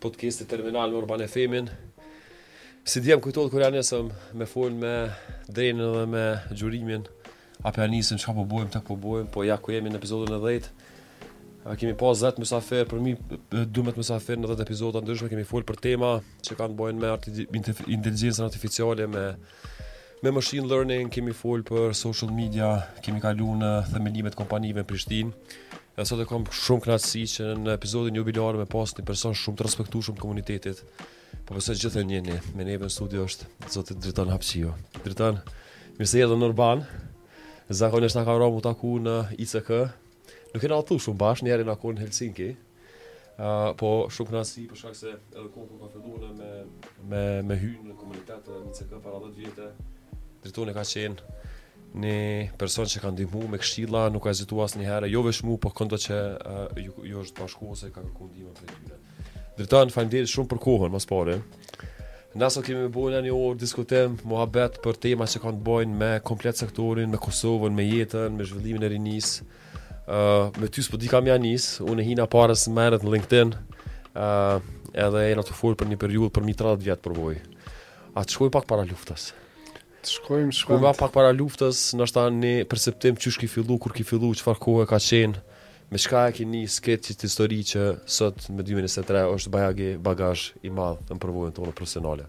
Podcasti Terminal me Urban Efemin. Si dje m'kujtohet kur ja nisëm me fol me Drenën dhe me Gurimin. A po ja nisim, çka po bojmë, çka po bojmë, po ja ku jemi në epizodën e dhjetë. A kemi pas 10 mysafirë, përmi 12 mysafirë në 10 epizoda t'ndryshme kemi fol për tema që kanë t'bojnë me arti, inteligencën artificiale, me Me machine learning kemi fol për social media, kemi kalu në themelime t'kompanive në Prishtinë. Dhe sot e kam shumë knaqësi që në epizodin jubilar me pas një person shumë të respektushëm të komunitetit. Po besoj gjithë e njihni, me neve në studio është zoti Driton Hapçiu. Driton, mirë se erdhe në Urban, zakonisht na ka ra m'u taku në ICK, Nuk kena udhtu shumë bashkë, niherë ina kon në Helsinki, uh, po shumë kënaqsi për shkak se edhe kohë kur kam filluar në me, me, me hy në komunitet edhe në ICK para 10 vjetë, Dritoni ka qenë një person që ka ndihmu me këshilla, nuk ka hezitu asnjëherë, jo veç mu, po këndo që uh, ju, ju është bashku ose ka kërku ndihme për tyre. Driton, faleminderit shumë për kohën, ma s'pari. Na sot kemi me bo një orë diskutim, muhabet për tema që kanë të bojnë me komplet sektorin, me Kosovën, me jetën, me zhvillimin e rinisë. Uh, me ty s'po di kah me ja nis, unë hina para disa minute në LinkedIn, uh, edhe jena tu folë për një periudhë përmi 30 vjetë përvojë. A të shkojmë pak para luftës? Të shkojmë shkojmë. Pra pak para luftës, ndoshta një perceptim qysh ki fillu, kur ki fillu, çfarë kohë ka qenë, me çka e ki nis krejt qit histori që sot me 2023 është bajagi bagazh i madh në përvojën tane profesionale.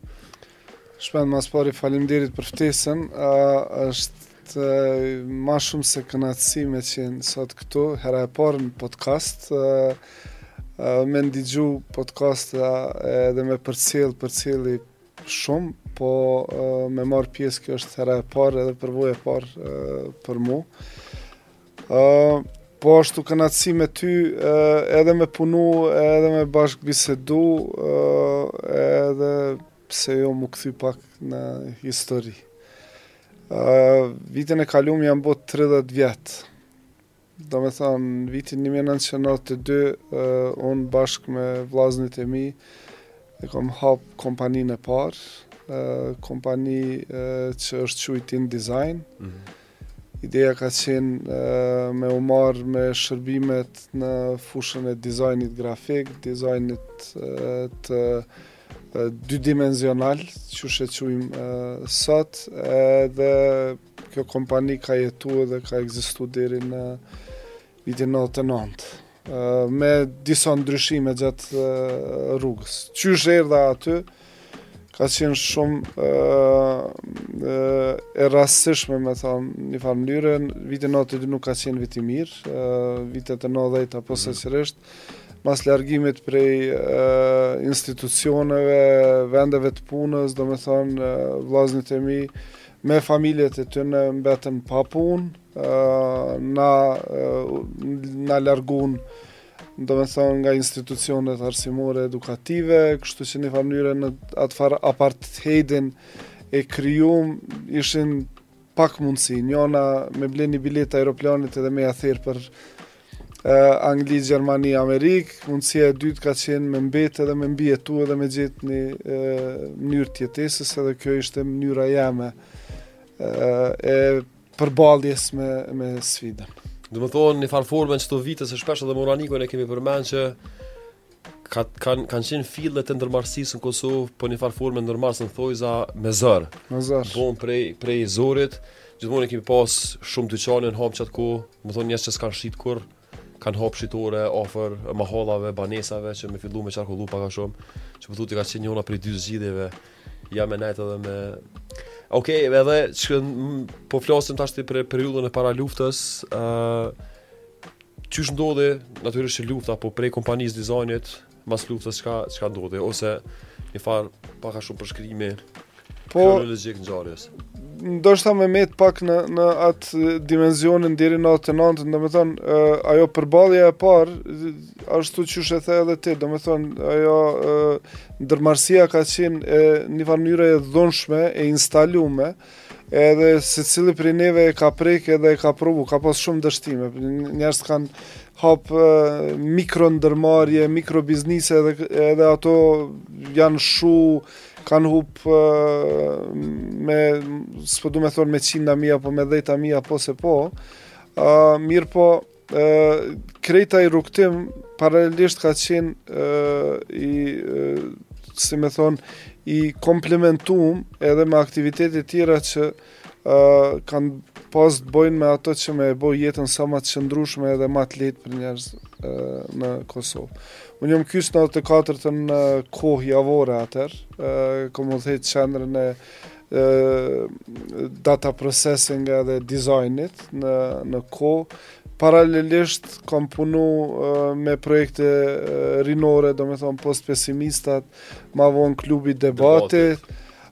Shpend ma s'pari faleminderit për ftesën. Uh, është ma shumë se kënaqësi me qenë sot këtu, hera e parë në podcast. Uh, me ndigju podcast edhe me përcjell, përcjelli Shumë, po me marrë pjesë kjo është hera e parë edhe përvojë e parë për mu. Po ashtu kënaqësi me ty, edhe me punu, edhe me bashkëbisedu, edhe pse jo m'u kthy pak në histori. Vitin e kalum janë bo 30 vjetë, Do me thamë, në vitin 1992, unë bashkë me vllaznit e mi, e kom hapë kompaninë e parë, kompani që është qujt In Design. Mhm. Ideja ka qenë me u marrë me shërbimet në fushën e dizajnit grafik, dizajnit dydimenzional, qysh e qujmë sot, dhe Kjo kompani ka jetu edhe ka ekzistu deri në vitin 99, me disa ndryshime gjatë rrugës. Qysh erdha aty, ka qenë shumë e rastësishme me thonë një farë mënyre, vitin 92 nuk ka qenë vit i mirë, vitet e 90 apo mhm. sa që është, mas largimit prej institucioneve, vendeve të punës, do me thonë, vlaznit e mi, me familjet e tyne mbetën pa punë, na na largun do me thonë nga institucionet arsimore edukative, kështu që një farë mënyre në atë farë apartheidin e krijum, ishin pak mundësi, njona me ble ni biletë t'aeroplanit edhe me ia ther për Angli, Gjermani, Amerikë, mundësia e dytë ka qenë me mbet edhe me mbijetu edhe me gjet një mënyrë t'jetesës edhe kjo ishte mënyra jeme e përballjes me, me sfidën. Do me thonë një farë forme qeto vite, shpesh edhe me Uranikun e kemi përmend që Ka, kan, kanë qenë fillet e ndërmarrësisë në Kosovë, po një farë forme ndërmarrës në thonjëza me zor. Me zor. Po prej, prej zorit, gjithmonë e kemi pas shumë dyqane u hapën qat'ku, do me thonë njerëz që s'kanë shitë kurrë, kanë hapë shitore afër mahallave, banesave, që me fillu me qarkullu pak a shumë, që pothuj se ka qenë njona prej dy zgjidhjeve, ja me nejtë edhe me... Ok, edhe që po flasim tashti për periudën e para luftës, uh, Qysh ndodhi, natyrisht që lufta, po prej kompanisë s'dizajnit, mas luftës çka, çka ndodhi, ose një farë pak a shumë përshkrimi, po, kronologjik i ngjarjes. Ndoshta me met pak në, në atë dimensionin deri në 99, do me thonë, ajo përballja e parë, ashtu qysh e the edhe ti, do me thonë, ajo e, ndërmarrësia ka qenë e, një farë mënyre e dhunshme, e instalume, e, Edhe secili prej neve e ka prek edhe e ka provu, ka pas shumë dështime. Njerëz kanë hap mikro ndërmarrje, mikro biznise edhe edhe ato janë shu kanë hup me s'po du me thonë me qinda mija, po me dhejta mija, po se po. Uh, mirëpo, Krejt ai rrugtim paralelisht ka qenë i si me thonë i komplementum edhe me aktivitete tjera që kanë pas të bojnë me ato që me e bo jetën sa ma të qëndrushme edhe ma të lehtë për njerëz në Kosovë. Unë jom kyç në 94 n'Kohë Javore atëherë, kam udhëheqë qendrën e data processing edhe dizajnit në, në kohë. Paralelisht kam punu me projekte rinore, do me thonë Postpesimistat, ma vonë klubi i debatit.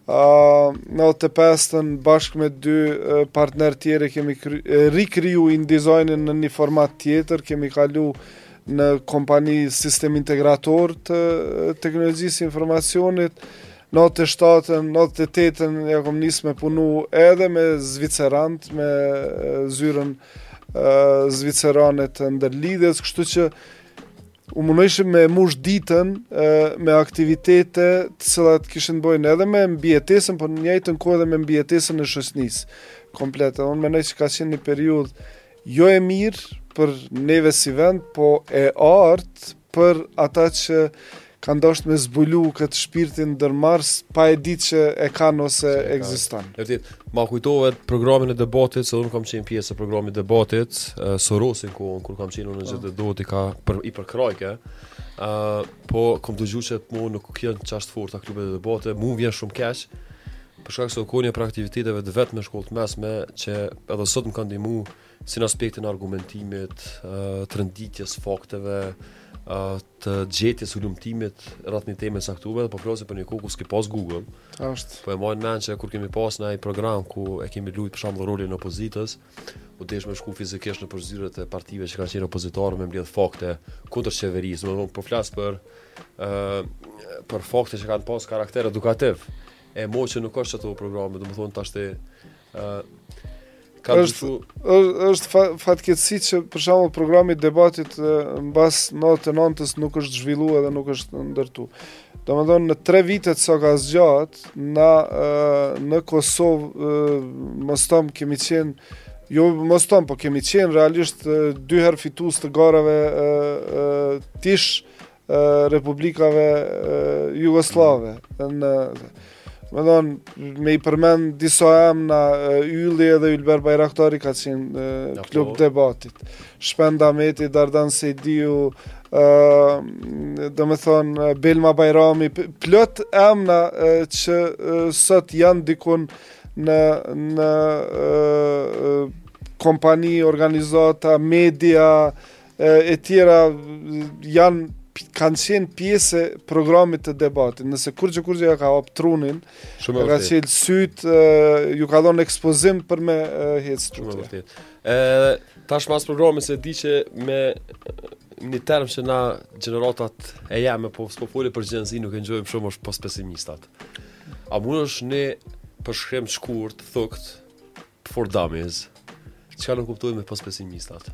Uh, në dy mijë e pestën bashkë me dy uh, partner tjere kemi rikriju InDizajnin në një format tjetër, kemi kalu në kompani sistem integrator të teknologjisë së informacionit, Nantëdhetë e shtatën, nantëdhetë e tetën, ia kom nis me punu edhe me zviceranët, me zyrën zvicerane të ndërlidhjes, kështu që u munojshim me mbush ditën me aktivitete të cilat kishin me bo edhe me mbijetesën, por në njëjtën kohë edhe me mbijetesën e shoqënisë komplet. Unë mendoj se ka qenë një periudhë Jo e mirë për neve si vend, po e artë për ata që kanë dashtë me zbulu këtë shpirtin ndërmarrës, pa e ditë që e kanë ose ekziston. Vërtet, ma kujtove programin e debatit, se unë kam qenë pjesë e programit të debatit, uh, Sorosi n'kohën, kur kam qenë unë në gjithë dhe po. do t'i ka për, i përkrahke, uh, po kom dëgju që tash nuk janë qaq të forta klubet e debatit, m'vjen shumë keq, Për shkak se u kon ni prej aktiviteteve të vetme n'shkollë të mesme, që edhe sot më ka ndihmu si në aspektin e argumentimit, të renditjes fakteve, të gjetjes hulumtimit rreth një teme të caktume dhe po flasim për një kohë ku s'ke pas Google. Ashtë. Po e maj n'men që kur kemi pas një program ku e kemi lujt për shembull rolin e opozitës, u desht me shku fizikisht nëpër zyret e partive që kanë qenë opozitare me mbledh fakte kundër qeverisë, në po flas për, për fakte që kanë pas karakter edukativ. E mandej nuk është ato programe, do më thonë tashti... Ka është, është, është fa, fatkeqësi që për shembull programi i debatit mbas nantëdhetë e nantës nuk është zhvillu edhe nuk është ndërtu. Domethënë në 3 vitet sa ka zgjat, na në Kosovë mos t'thom kemi qenë jo mos t'thom po kemi qenë realisht dy herë fitues të garave t'ish republikave jugosllave në me thonë me i përmend disa emna Ylli edhe Ylber Bajraktari ka qenë klub debatit Shpend Ahmeti Dardan Sejdiu ë domethonë Belma Bajrami plot emna që sot janë dikun në në kompani organizata media e tjera janë kanë qenë pjesë e programit të debatit. Nëse kur që kur që ja ka hap trunin, ja ka çel sytë, ju ka dhonë ekspozim për me hecë. Shumë vërtet. E, tash mas programit s'e di që me një term që na gjeneratat e jeme, po s'po foli për gjenëzi nuk e njojmë shumë është postpesimistat. A mundesh një përshkrim shkurt, thukët, For dummies. Çka kuptojmë me postpesimistat?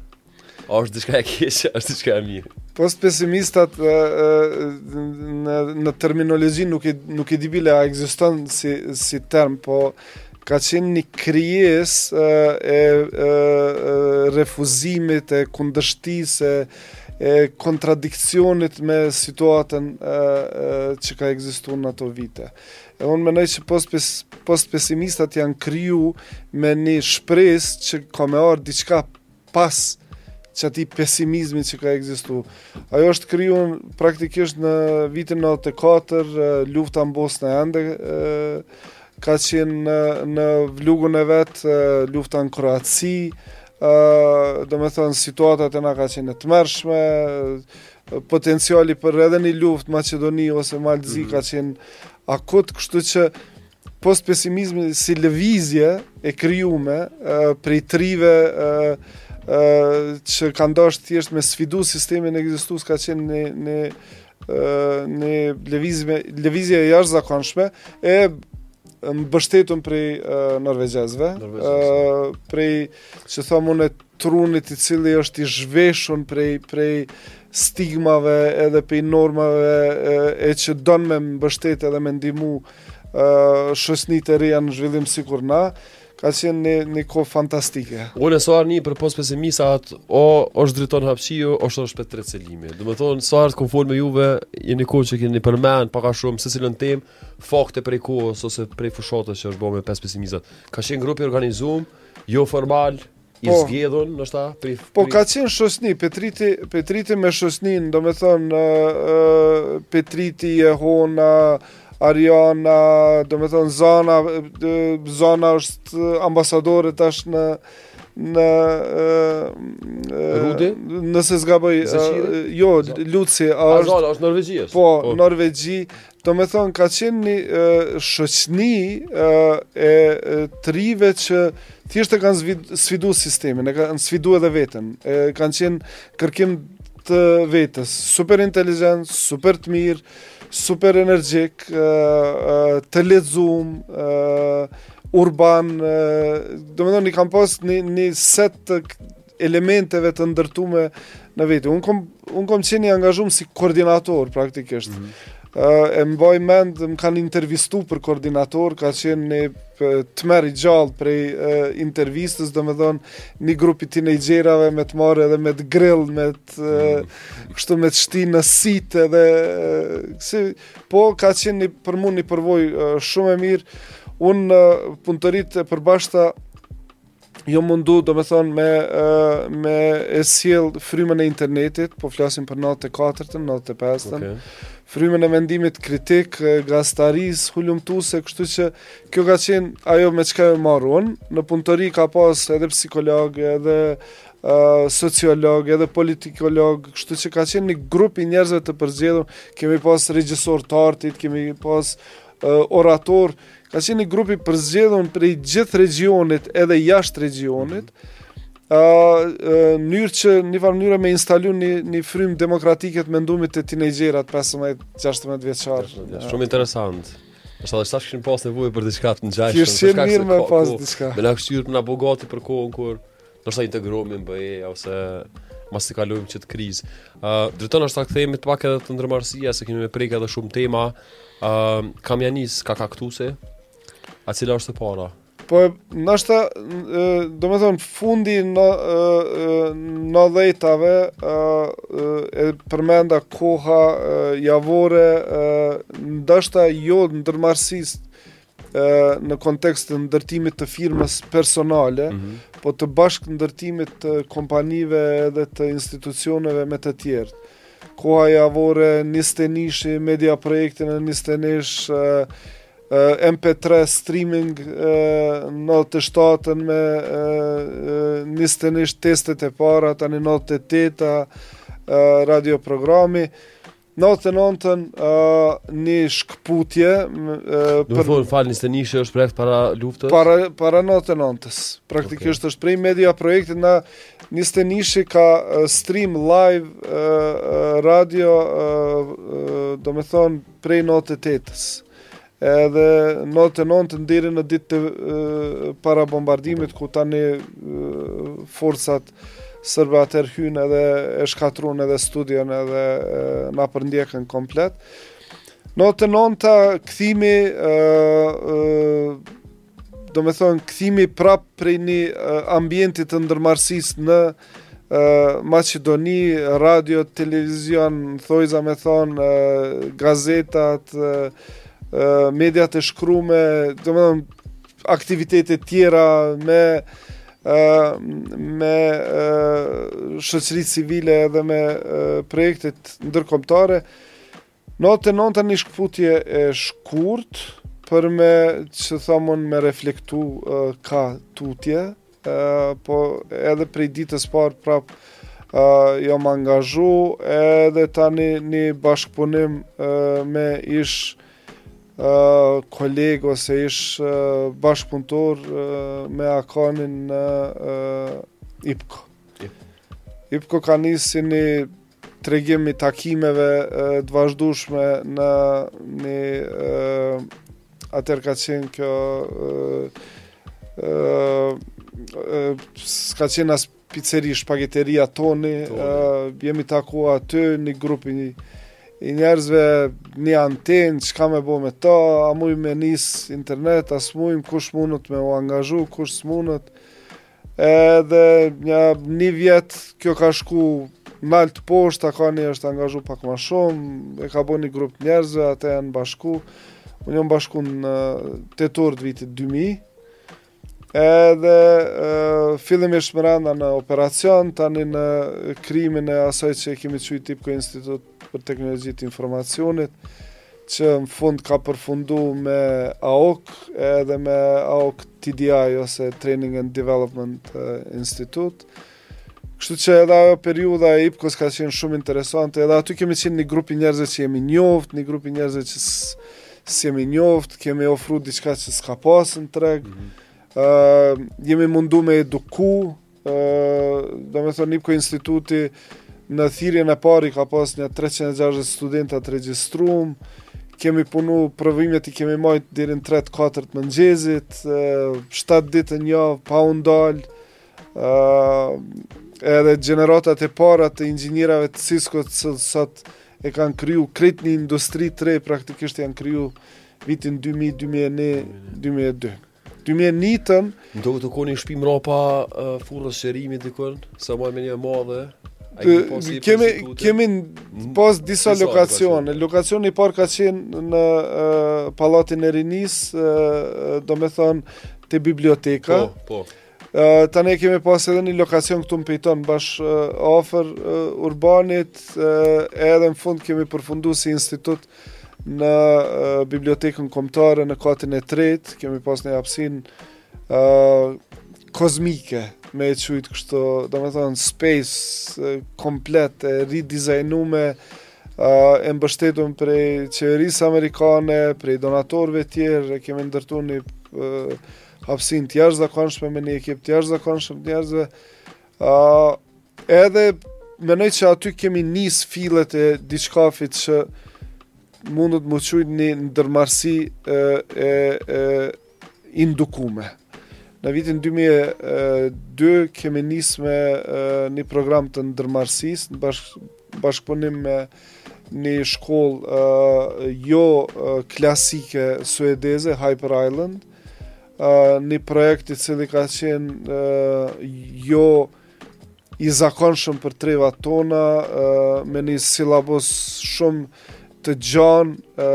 A është diçka e keqe, është diçka e mirë? Postpesimistat e, e, në në terminologji nuk i nuk i di bile a ekziston si si term, po ka qenë një krijesë e, e, e, e refuzimit, e kundërshtisë, e, e kontradiksionit me situatën e, e, që ka ekzistu në ato vite. E unë mendoj që post, pes, postpesimistat janë kriju me një shpresë që ka me ardhë diçka pas qatij pesimizmi që ka ekzistu. Ajo është kriju praktikisht në vitin 94, lufta në Bosnje ende, ka qenë në, në vlugun e vet, lufta në Kroaci, domethënë situata te na ka qenë e tmerrshme, Potenciali për edhe një luftë Maqedoni ose Mal të Zi mm -hmm. ka qenë akut, kështu që postpesimizmi si lëvizje e krijume prej t'rive që kanë dashtë thjesht me sfidu sistemin ekzistues ka qenë në në në lëvizje lëvizje e jashtëzakonshme e mbështetun prej uh, norvegjezëve, uh, prej qysh thom unë trunit i cili është i zhveshun prej, prej stigmave edhe prej normave e, e që donë me mbështet edhe me ndihmu shoqnitë e reja në zhvillim sikur na, ka qenë një, një kohë fantastike. Unë sa herë ni për postpesimistat, o është Driton Hapçiu, o është është Petrit Selimi. Domethonë, sa herë të konforë me juve, i një kohë që keni përmend, pak a shumë, secilën temë, në fakt prej kohës, ose prej fushatës që është bo me postpesimistat. Ka qenë grup i organizum, joformal, i po, zgjedhun, në shta, pri, pri... Po, ka qenë shoqni, Petriti, Petriti me shoqninë, domethonë, uh, uh, Petriti, Jehona, Ariana, domethonë, Zana, uh, Zana është ambasadore tash në, në Rudi nëse s'gaboj jo Luci është është Norvegji po, po Norvegji Domethonë, ka qenë një shoqni e t'rive që thjesht e kanë sfidu sistemin, e kanë sfidu edhe veten, e kanë qenë n'kërkim të vetes, super inteligjent, super të mirë, super energjikë, të lexum, urbanë, domethonë, i kam pas një set të elementeve të ndërtume në veti. Unë kom, un kom qenë i angazhum si koordinator praktikisht. Mm -hmm e mbaj mend, më kanë intervistu për koordinator, ka qenë një tmerr i gjallë prej e, intervistës, domethonë një grup i tinejxherave me të marrë edhe me të grill, me të mm. kështu me të shti në sitë edhe, kësi, po ka qenë një për mu një përvojë shumë e mirë, unë punëtoritë e përbashkëta jom mundu, domethonë, me, me e sjell frymën e internetit, po flasim për 94-ën, 95-ën, okay. frymën e mendimit kritik, gazetarisë hulumtuse, kështu që kjo ka qenë ajo me çka jom marrë unë, në punëtori ka pas edhe psikologë, edhe uh, sociologë, edhe politikologë, kështu që ka qenë një grup i njerëzve të përzgjedhun, kemi pas regjisorë të teatrit, kemi pas uh, oratorë, Ka qenë një grup i përzgjedhur prej gjithë regjionit edhe jashtë regjionit. Mm -hmm në mënyrë që një farë mënyre me instalu një, një frymë demokratike të mendumit te tinejxherat 15-16 vjeçar. Shumë interesant. Është edhe tash kishin pas nevojë për diçka të ngjashme. Kish qenë mirë me pas diçka. Me na kështu na përgatit për kohën kur Ndoshta integrohemi në BE ose masi të kalojmë qet krizë. Ë uh, Driton, tash të kthehemi pak edhe te ndërmarrësia se kemi me prek edhe shumë tema. Ë uh, ka m'ja nis, ka Cacttus-i. A cila është e para? Po ndoshta domethonë fundi i nondhjetave e përmenda Koha Javore ndoshta jo ndërmarrësisë në kontekst të ndërtimit të firmës personale, mm -hmm. po të bashkëndërtimit të kompanive dhe të institucioneve me të tjerët. Koha Javore, 21-shi, Media Projekti e 21-shi, MP3 streaming 97-ën me 21-sh testet e para, tani 98-a, radio programi, 99-ën një shkëputje... Domethonë, fal, 21-shi është projekt para luftës? Para, para 99-ës. Praktikisht okay. është prej Media Projektit në 21-sh ka stream live radio, domethonë prej 98-ës. Edhe 99-ën deri në ditët e para të bombardimit, ku tani forcat serbe atëherë hynë edhe e shkatrun edhe studion edhe na përndjekën komplet. 99-a, kthimi Do me thonë, kthimi prap prej një ambientit të ndërmarrësisë në Macedoni, radio, televizion, thojza me thanë, gazetat, mediat e shkrume, do me thonë, aktivitetet tjera me me shoqëri civile edhe me projektet ndërkombëtare N'99-ta një shkëputje e shkurtë, për me që thamë me reflektu ka tutje, po edhe prej ditës parë prapë jom angazhu, edhe tani një bashkëpunim me ish koleg ose ish bashkëpuntor me Akanin në IPKO. IPKO ka nisë si një Tregim i takimeve të vazhdueshme në një atëherë ka qenë kjo s'ka qenë as pizzeri, shpageteria toni, uh, jemi taku aty një grup i njerëzve një antenë, çka me bo me ta, a mujmë me nis internet, a s'mujmë, kush mundet me u angazhu, kush s'mundet, Edhe nja një vjet kjo ka shku nalt poshtë, Akani është angazhu pak ma shumë, e ka bo një grup t'njerëzve, ata jan bashku. Unë jam bashku në tetor të vitit 2000, edhe fillimisht ma randë në operacione, tani në krijimin e asaj që kemi qujt IPKO Institut për teknologji të informacionit, që në fund ka përfundu me AUK edhe me AUK TDI ose Training and Development Institute. Kështu që edhe ajo periudha e IPKO-s ka qenë shumë interesante, edhe aty kemi qenë një grup i njerëzve që jemi njoft, një grup i njerëzve që s'jemi njoft, kemi ofru diçka që s'ka pasë në treg, mm -hmm. uh, jemi mundu me eduku, Ë, domethënë IPKO Instituti në thirrjen e parë i ka pas nja 360 studentë të regjistrum. Kemi punu provimet i kemi majt deri në 3-4 të mëngjezit, 7 ditë në javë pa u ndal. Ë, edhe gjeneratat e para të inxhinierave të Cisco-s sot e kanë kriju krejt një industri të re, praktikisht janë kriju vitin 2000, 2001, 2002. Dy mijë nëntën. Më duket keni qenë n'shpi mrapa uh, furrës shërimi të kërën, sa maj me një madhe. Po, kemi, kemi mm. pas disa lokacione. Lokacioni i parë ka qenë në uh, Pallatin e Rinisë, uh, do me thonë, te biblioteka. Po, po. Tani kemi pas edhe një lokacion këtu në Pejton, bash afer urbanit, edhe në fund kemi përfundu si institut në bibliotekën kombtare në katin e tretë, kemi pas një hapsinë kozmike, me e qujt kështu, domethonë, space komplet, e ridizajnume, e mbështetun prej qeverisë amerikane, prej donatorëve tjerë, kemi ndërtu një hapësinë të jashtëzakonshme me një ekip të jashtëzakonshëm të njerëzve. ë uh, edhe mendoj që aty kemi nis fillet e diçkafit që mund të quhet një ndërmarrësi e e e indukume. Në vitin 2002 kemi nis me një program të ndërmarrësisë në bashk bashkëpunim me një shkollë jo klasike suedeze Hyper Island. një projekt i cili ka qenë jo i zakonshëm për trevat tona, me një silabus shumë të gjanë,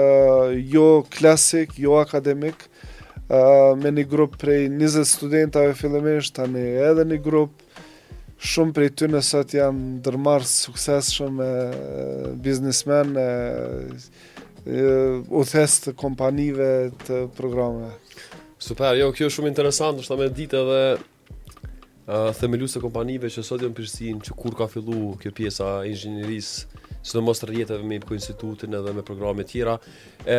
jo klasik, jo akademik, me një grup prej 20 studentave fillimisht, tani edhe një grup, Shumë prej tyre sot janë ndërmarrës të suksesshëm e biznesmenë udhëheqës të kompanive të programeve. Super, jo, kjo është shumë interesant, është tash me ditë edhe uh, themelues e kompanive që sot janë n'Prishtinë, që kur ka fillu kjo pjesa e inxhinierisë, sidomos të rrjeteve me për institutin edhe me programet tjera. E,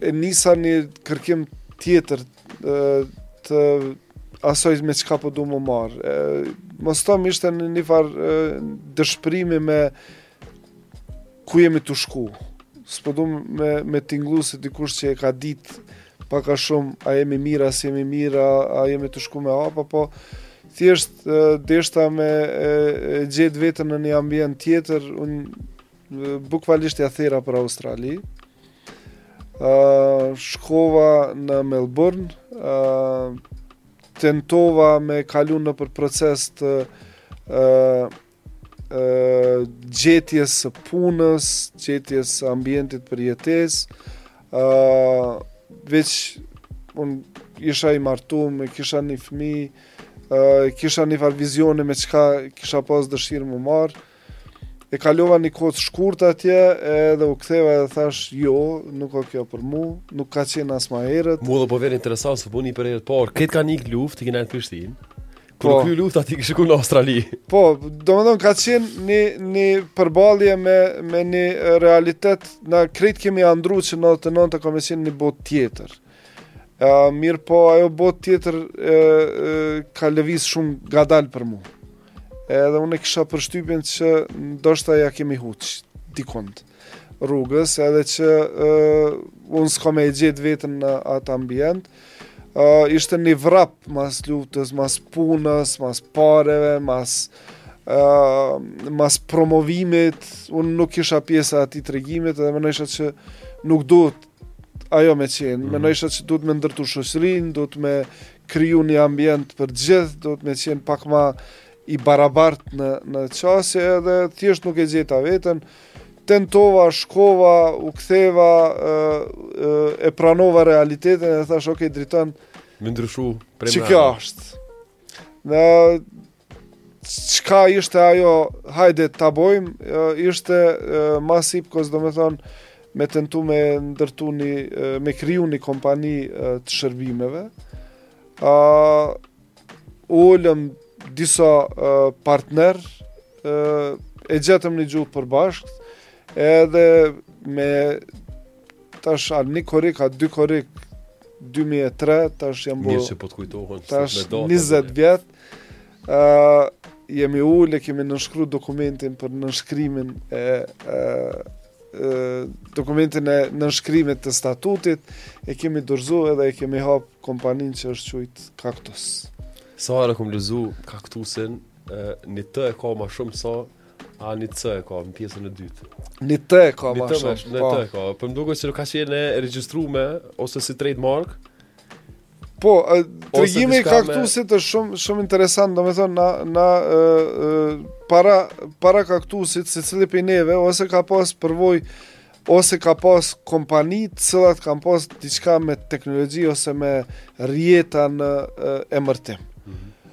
E nisa një kërkim tjetër të asoj me çka po du m'u marrë. Mos t'thom ishte një farë dëshprimi me ku jemi tu shku. S'po du me, me tinglu si dikush që e ka ditë pak a shumë, a jemi mirë a s'jemi mirë, a jemi tu shku mbrapa, po thjesht deshta me gjetë veten në një ambient tjetër, unë Bukvalisht ia thera për Australi. Uh, shkova në Melbourne, uh, tentova me kalu nëpër proces të uh, uh, gjetjes së punës, gjetjes së ambientit për jetesë, uh, veç unë isha i martum e kisha një fmi, uh, kisha një farë vizioni me çka kisha pas dëshirë m'u marrë, E kalova një kohë të shkurt atje, edhe u ktheva dhe thash, jo, nuk a kjo për mu, nuk ka qenë as ma herët. Mu veç po m'vjen interesant, se unë për herë t'parë, këtë ka një luftë, t'kena në Prishtinë, Po. Kur u kry lufta ti ishe iku në Australi. Po, domethënë ka qenë një një përballje me me një realitet na krejt kemi andrru që në 99 do t'kemi qenë një botë tjetër. Ë uh, mirë po ajo botë tjetër ë uh, uh, ka lëviz shumë ngadal për mua. Edhe unë e kisha përshtypjen që ndoshta ja kemi huq dikund rrugës, edhe që uh, unë s'ka me e gjet veten në atë ambient, uh, ishte një vrap mas luftës, mas punës, mas pareve, mas, uh, mas promovimit, unë nuk isha pjesë e atij tregimi, edhe menojsha që nuk duhet ajo me qenë. Mm. Menojsha që duhet me ndërtu shoqërinë, duhet me kriju një ambient për gjithë, duhet me qenë pak ma i barabart në, në qasje edhe, thjesht nuk e gjeta veten. Tentova, shkova, u ktheva, e, e pranova realitetin dhe thash, ok, Driton. Me ndryshu, prema. Që kjo është. Në, Çka ishte ajo, hajde ta bojmë, ishte mas IPKO-s domethën me tentu me ndërtu ni me kriju një kompani të shërbimeve. U ulëm disa partner ë e gjetëm një gjuhë t'përbashkët, edhe me tash a një korrik, a dy korrik, 2003, tash janë bërë... Mirë që po të kujtohen, tash 20 vjet, jemi ulë, kemi nënshkru dokumentin për nënshkrimin e, e, e dokumentin e nënshkrimit të statutit, e kemi dorëzu edhe e kemi hap kompaninë që është qujtë Cacttus. Sa e kom lexu Cacttusin, një t e ka ma shumë sa, a një t e ka në pjesën e dytë. Një t e ka ma shumë. Një t e po. ka, për po më duket që nuk ka qenë e regjistrume, ose si trademark, Po, tregimi i Cacttusit është shumë shumë interesant, domethënë na na e, e, para para Cacttusit secili prej neve ose ka pas përvojë ose ka pas kompani të cilat kanë pas diçka me teknologji ose me rjeta në emërtim. Mm -hmm.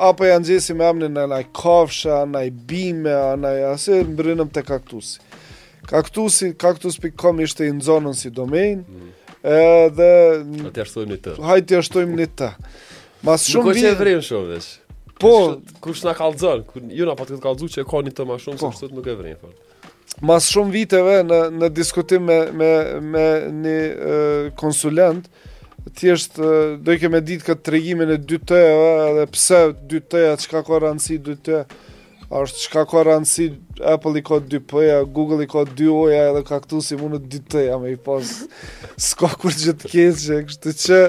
A po ja ngjesim emnin në naj kafshë, a naj bimë, a naj asë, mbrrinëm te kaktusi. Kaktusi, kaktus.com ishte i nxonun si domain, mm. edhe... Hajt t'ja shtojmë një t. Hajt t'ja shtojmë një t. Mas shumë vijë... Nuk është e vrejn shumë veç. Po... Kush na kallëzon, ju nga patë këtë kallëzon që e ka një t ma shumë, po. se nuk e vrejn fort. mas shumë viteve në në diskutim me me me një konsulent thjesht dojke me ditë këtë tregimin e dy t-jave edhe pse dy t-ja çka ka rëndësi dy t-ja është çka ka rëndësi Apple i ka dy p-ja, Google i ka dy o-ja edhe kaktusi mundet dy t-ja me i pas s'ka kurgjo të keqe kështu që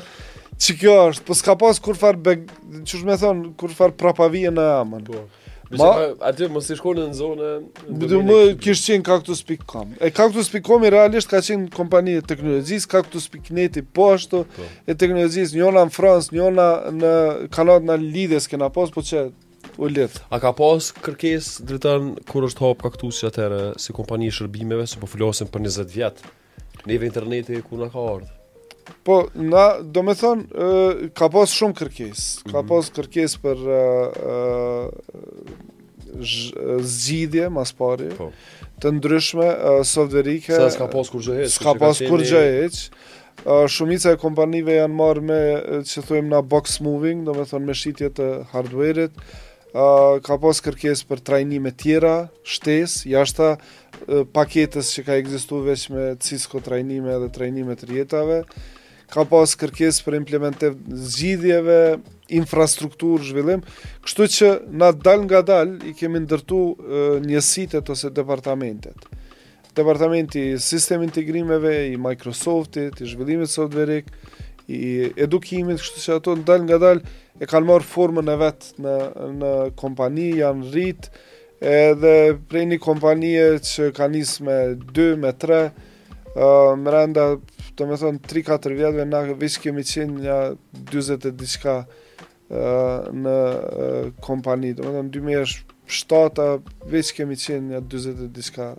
që kjo është po s'ka pas kurfarë beg, qysh me thonë kurfarë prapavije në emën po. Ma, aty mos i shkoni në zonë. Domeni kish qenë cactus.com. E cactus.com-i realisht ka qenë kompani e teknologjisë, cactus.net po ashtu po. e teknologjisë, njona në Francë, njona në Kanadë na lidhje s'kena pas, po qe u lidh. A ka pas kërkesë dritan kur është hap cactus atëherë si kompani e shërbimeve, se po flasim për 20 vjet. Ëh, Neve interneti ku na ka ardhë? Po, na, do me thonë, ka pas shumë kërkes. Ka mhm. pas kërkes për zgjidhje, mas pari. Po. Të ndryshme, softverike. Se s'ka pas kurgjë hiç. S'ka pas kurgjë hiç. Shumica e kompanive janë marrë me, që thojmë, na box moving, do me thonë, me shitje të hardware-it. ka pas kërkesë për trajnime tjera, shtesë, jashta paketës që ka ekzistu veç me Cisco trajnime dhe trajnime të rjetave, ka pas kërkesë për implementim zgjidhjeve, infrastrukturë, zhvillim, kështu që na dalngadal i kemi ndërtu njësitet ose departamentet. Departamenti i Sistem Integrimeve, i Microsoftit, i Zhvillimit Softverik, i Edukimit, kështu që ato dalngadal e kanë marrë formën e vet në në kompani, janë rrit edhe prej një kompanie që ka nis me 2 me 3 uh, mrenda domethonë 3-4 vjetëve na veç kemi qenë nja 20 e diçka në kompani, domethonë 2007 veç kemi qenë nja 20 e diçka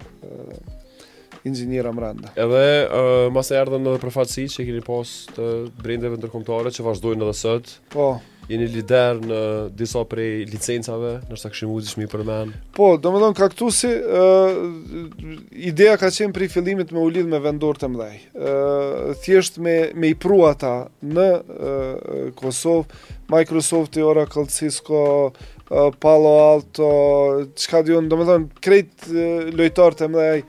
inxhiniera mrenda. Edhe uh, masnej erdhën edhe përfaqësi që keni pas të brendeve ndërkombëtare që vazhdojnë edhe sot. Po. Jeni lider në disa prej licencave, n'është, këshin me u zishmi për men. Po, domethonë kaktusi, uh, ideja ka qenë prej fillimit me u lidh me vendor të mdhej. thjesht me me i pru ata në Kosovë, Microsoft e Oracle Cisco Palo Alto, çka di un, domethënë krejt lojtarët e mëdhej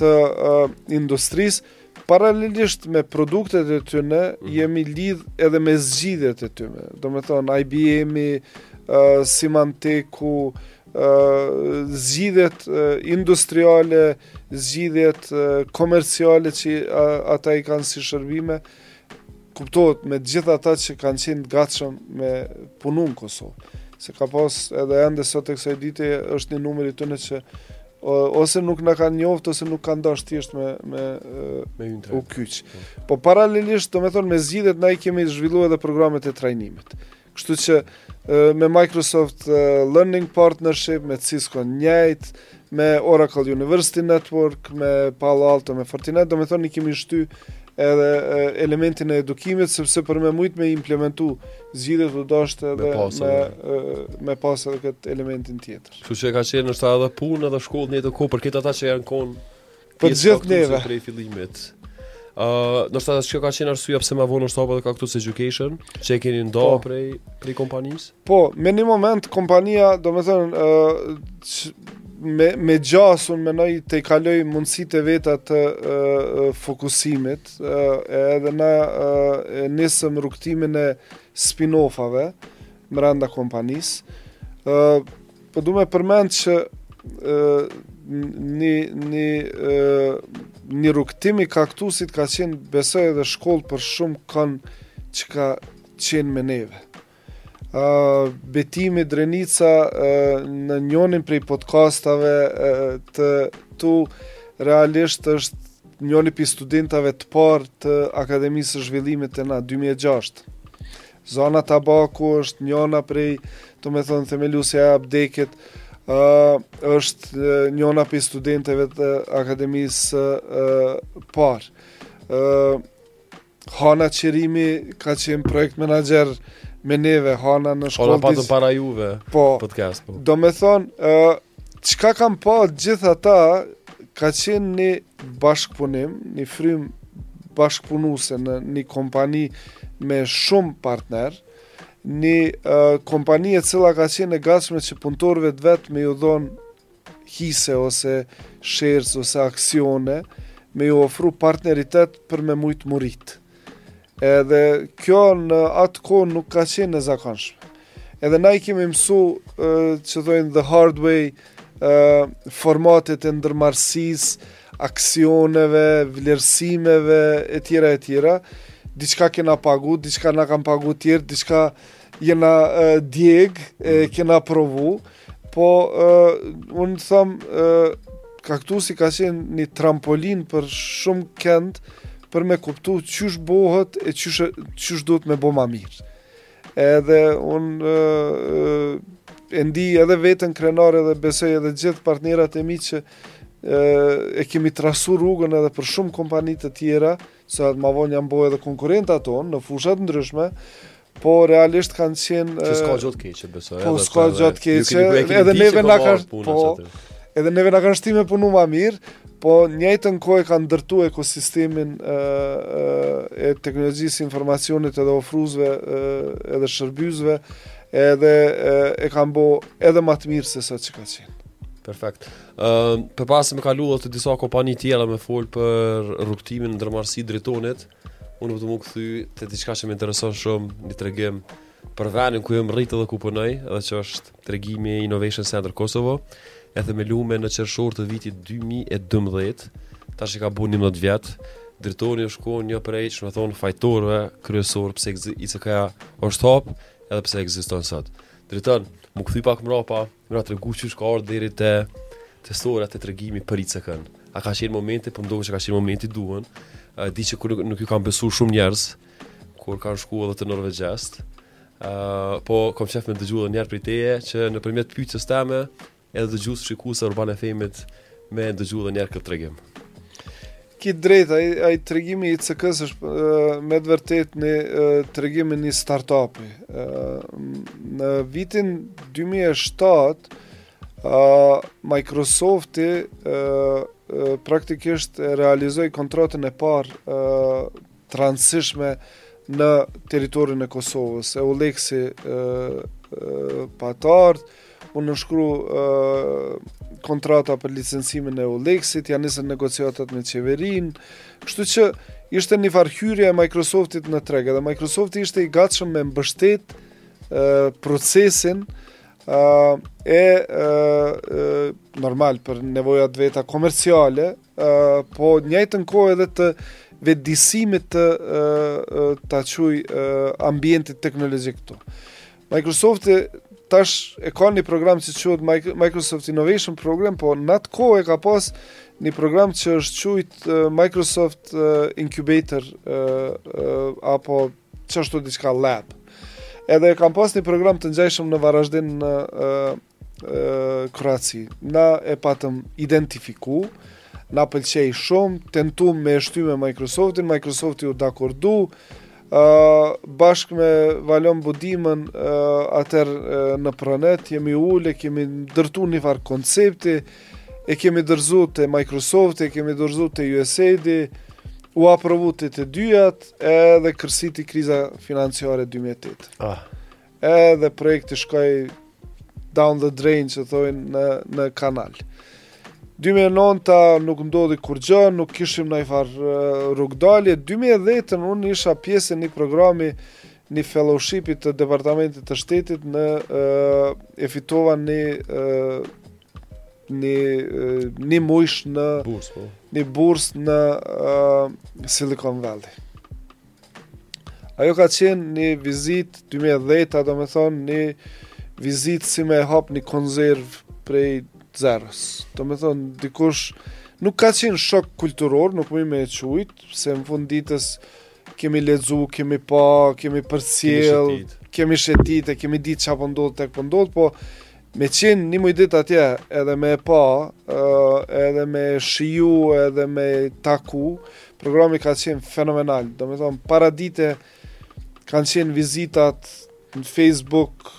të uh, industrisë, paralelisht me produktet e tyre, mm -hmm. jemi lidh edhe me zgjidhjet e tyre. Domethënë IBM-i, uh, Symantec-u, zgjidhjet industriale, zgjidhjet komerciale që ata i kanë si shërbime, kuptohet me gjithë ata që kanë qenë të gatshëm me punu në Kosovë. Se ka pas edhe ende sot e kësaj dite është një numër i tyne që ose nuk na kanë njoftë ose nuk kanë dashur thjesht me me me u kyç. Po paralelisht, domethënë me zgjidhjet na i kemi zhvilluar edhe programet e trajnimit. Kështu që me Microsoft Learning Partnership, me Ciscon njejt, me Oracle University Network, me Palo Alto, me Fortinet, do me thonë i kemi shty edhe elementin e edukimit, sepse për me mujtë me implementu zgjidhjet u dashtë edhe me, pas, me, me pas edhe këtë elementin tjetër. Kështu që ka qenë është edhe punë edhe shkollë në të njëjtën kohë për krejt ata që janë konë Për gjithë neve. Prej fillimit. Ë, uh, ndoshta kjo ka qenë arsyeja pse ma vonë është hap Cactus Education, që e keni nda po. prej prej kompanisë? Po, me një moment kompania, domethënë ë uh, me me gjasë mendoj tejkaloi mundësitë e veta të uh, fokusimit uh, edhe na e nisëm rrugtimin e spin-offave mrenda kompanisë. Ë uh, Po du me përmend që një një një rrugëtim i Cactusit ka qenë besoj edhe shkollë për shumë kënd që ka qenë me neve. Uh, Betim Drenica uh, në njonin prej podcastave uh, të tu realisht është njoni prej studentave të parë të Akademisë së Zhvillimit te na 2006 Zana Tabaku është njëna prej, domethënë, themelusja e Appdec-it, është njëna prej studenteve të Akademisë së parë. Hana Qerimi ka qenë projekt menaxher me neve, Hana në shkollë... Hanën patëm para juve, po, podcast. Po. Do me thonë, qka kam pa gjithë ata, ka qenë një bashkëpunim, një frymë bashkëpunuse në një kompani me shumë partnerë, një uh, kompani e cila ka qenë e gatshme që punëtorëve të vet me ju dhonë hise ose shares ose aksione, me ju ofru partneritet për me mujtë m'u rritë. Edhe kjo në atë kohë nuk ka qenë e zakonshme. Edhe na i kemi mësu, që thojnë, the hard way, formatet e ndërmarrësisë, aksioneve, vlerësimeve, e tjera, e tjera. Diçka kena pagu, diçka na kanë pagu tjertë, diçka Jena djeg, e mhm. kena provu, po unë thëm, Cacttusi ka qenë një trampolin për shumë kend për me kuptu qysh bohet e qysh, qysh duhet me bo ma mirë. Edhe unë e ndi edhe vetën krenar edhe besoj edhe gjithë partnerat e mi që e kemi trasu rrugën edhe për shumë kompani të tjera, se ata ma vonë janë bo edhe konkurentat tonë në fusha t'ndryshme, Po realisht kanë qenë që s'ka gjë të keqe besoj. Po s'ka gjë të keqe. Edhe neve na ka po. Edhe neve na kanë shti me punu ma mirë, po njëjtën kohë kanë ndërtu ekosistemin e, e teknologjisë informacionit edhe ofruzve edhe shërbysve edhe e, e kanë bo edhe më të mirë se sa që ka qenë. Perfekt. Ëm uh, para se me kalu te disa kompani tjera me fol për rrugtimin ndërmarrës të Dritonit. Unë po du m'u kthy te diçka që më intereson shumë, një tregim për vendin ku jam rritë dhe ku punoj, edhe që është tregimi i Innovation Center Kosovo, e themelume në qershor të vitit 2012, tash i ka bo 11 vjet. Dritoni është ko një prej, me thonë, fajtorëve kryesorë pse ICK-ja është hap, edhe pse ekziston sot. Driton, m'u kthy pak mbrapa, Me na tregu qysh ka ardhur deri te te storja te tregimi për ICK-n. A ka qenë momenti, po ndoshta ka qenë momenti i duhun. A di që kur nuk ju kanë besu shumë njerëz kur kanë shku edhe te norvegjezt. Ë uh, po kam qef me dëgju edhe një herë prej teje që nëpërmjet pyetjes teme edhe dëgjues shikues të Urban FM-it me dëgju edhe një herë këtë tregim. Ki drejt, ai ai tregimi i ICK-së është me të vërtetë një tregim i një startupi. Në vitin 2007 Microsofti praktikisht realizoi kontratën e parë të rëndësishme në territorin e Kosovës. E EULEX-i pat ardhë, u nënshkru kontrata për licencimin e EULEX-it, ja nisën negociatat me qeverinë, kështu që ishte një farë hyrje e Microsoftit në treg, edhe Microsofti ishte i gatshëm me mbështet procesin e normal për nevojat e veta komerciale, po njëjtën kohë edhe të vetëdijesimit të ta quj ambientit teknologjik këtu. Microsoft tash e ka një program që quhet Microsoft Innovation Program, po në atë kohë e ka pas një program që është quajt Microsoft Incubator apo ashtu diçka lab. Edhe e kanë pas një program të ngjashëm në Varazhdin në Kroaci. Na e patëm identifiku, na pëlqej shumë, tentum me shty Microsoftin, Microsofti u dakordu, uh, bashkë me Valon Budimën, uh, atëherë uh, në Pronet, jemi ul, e kemi ndërtu një farë koncepti, e kemi dorëzu te Microsofti, e kemi dorëzu te USAID-i, u aprovu te të dyjat, edhe kërsiti kriza financiare 2008. Ah. Edhe projekti shkoi down the drain që thojnë në, në kanal. 2009-ta nuk ndodhi kurgjë, nuk kishim najfarë rrugëdalje. 2010-ën unë isha pjesë e një programi një fellowshipi të departamentit të shtetit në uh, e fitova një uh, një një mujsh një bursë po një bursë në uh, Silicon Valley Ajo ka qenë një vizitë 2010, domethonë një vizitë si me hap një konzervë prej zerës. Domethonë, dikush nuk ka qenë shok kulturor, nuk muj me e qujtë, se në fund ditës kemi lexu, kemi pa, kemi përcjell, kemi shetit e kemi ditë ça po ndodh, tek po ndodh, po Me qenë një muj ditë atje edhe me e pa, edhe me shiju, edhe me taku, programi ka qenë fenomenal. Domethonë, paradite kanë qenë vizitat në Facebook,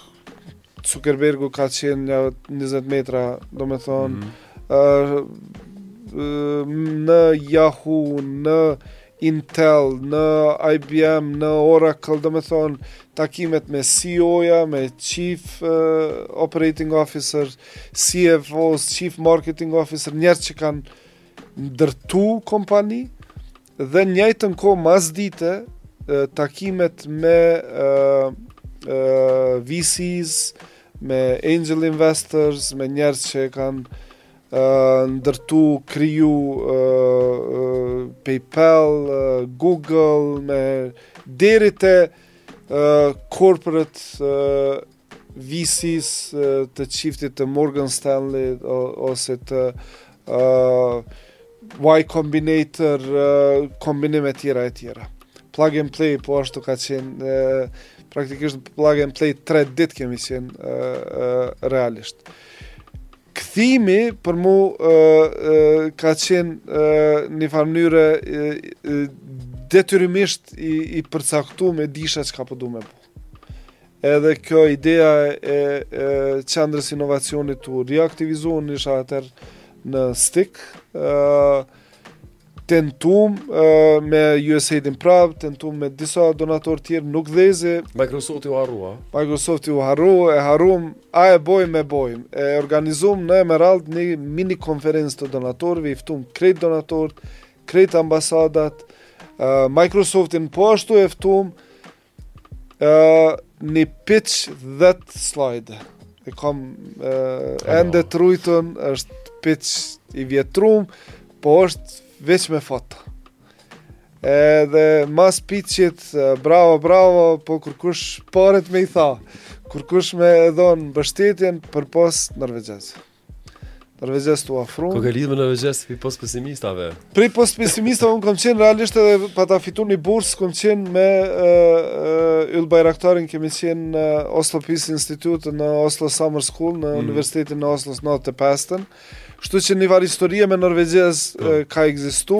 Zuckerbergu ka qenë në 20 metra, domethonë, mm -hmm. uh, në Yahoo, në Intel, në IBM, në Oracle, domethonë takimet me CEO-ja, me Chief uh, Operating Officer, CFO, Chief Marketing Officer, njerëz që kanë ndërtu kompani, dhe njëjtën kohë masdite uh, takimet me uh, uh, VCs, me angel investors, me njerëz që kanë ndërtu, kriju PayPal, Google, me deri te corporate VCs të tipit të Morgan Stanley ose të Y Combinator, kombinime të tjera e tjera. Plug and play po ashtu ka qenë praktikisht plug and play 3 ditë kemi qenë realisht. Kthimi për mu ka qenë njëfarë mënyre detyrimisht i përcaktu me dishka çka po du me bo. Edhe kjo ideja e qendrës inovacionit u riaktivizu, unë isha atëherë në STIKK, tentum uh, me USAID-in prap, tentum me disa donatorë të tjerë, nuk dhezi. Microsoft-i u harrua. Microsoft-i u harru, e harrum, a e bojmë, e bojmë. E organizum në Emerald një mini konferencë të donatorëve, i ftum krejt donatorët, krejt ambasadat, uh, Microsoft-in po ashtu e ftum, Uh, një pitch dhet slajde E kam uh, ende të rujtun është pitch i vjetrun Po është veç me foto Edhe mas pitchit Bravo, bravo Po kërkush paret me i dha Kërkush me e dhon mbështetjen Përpos norvegjezve Norvegjezt u afrun. Ku ke lidhë me norvegjezt përpos Postpesimistave? Për Postpesimista, unë kom qenë realisht edhe pata fitu një bursë, kom qenë me uh, Yll Bajraktarin, kemi qenë në uh, Oslo Peace Institute, në Oslo Summer School, në mm. Universitetin në Oslo, në t'pestën. Kështu që njëfarë historie me norvegjezë mm. Po. uh, ka ekzistu,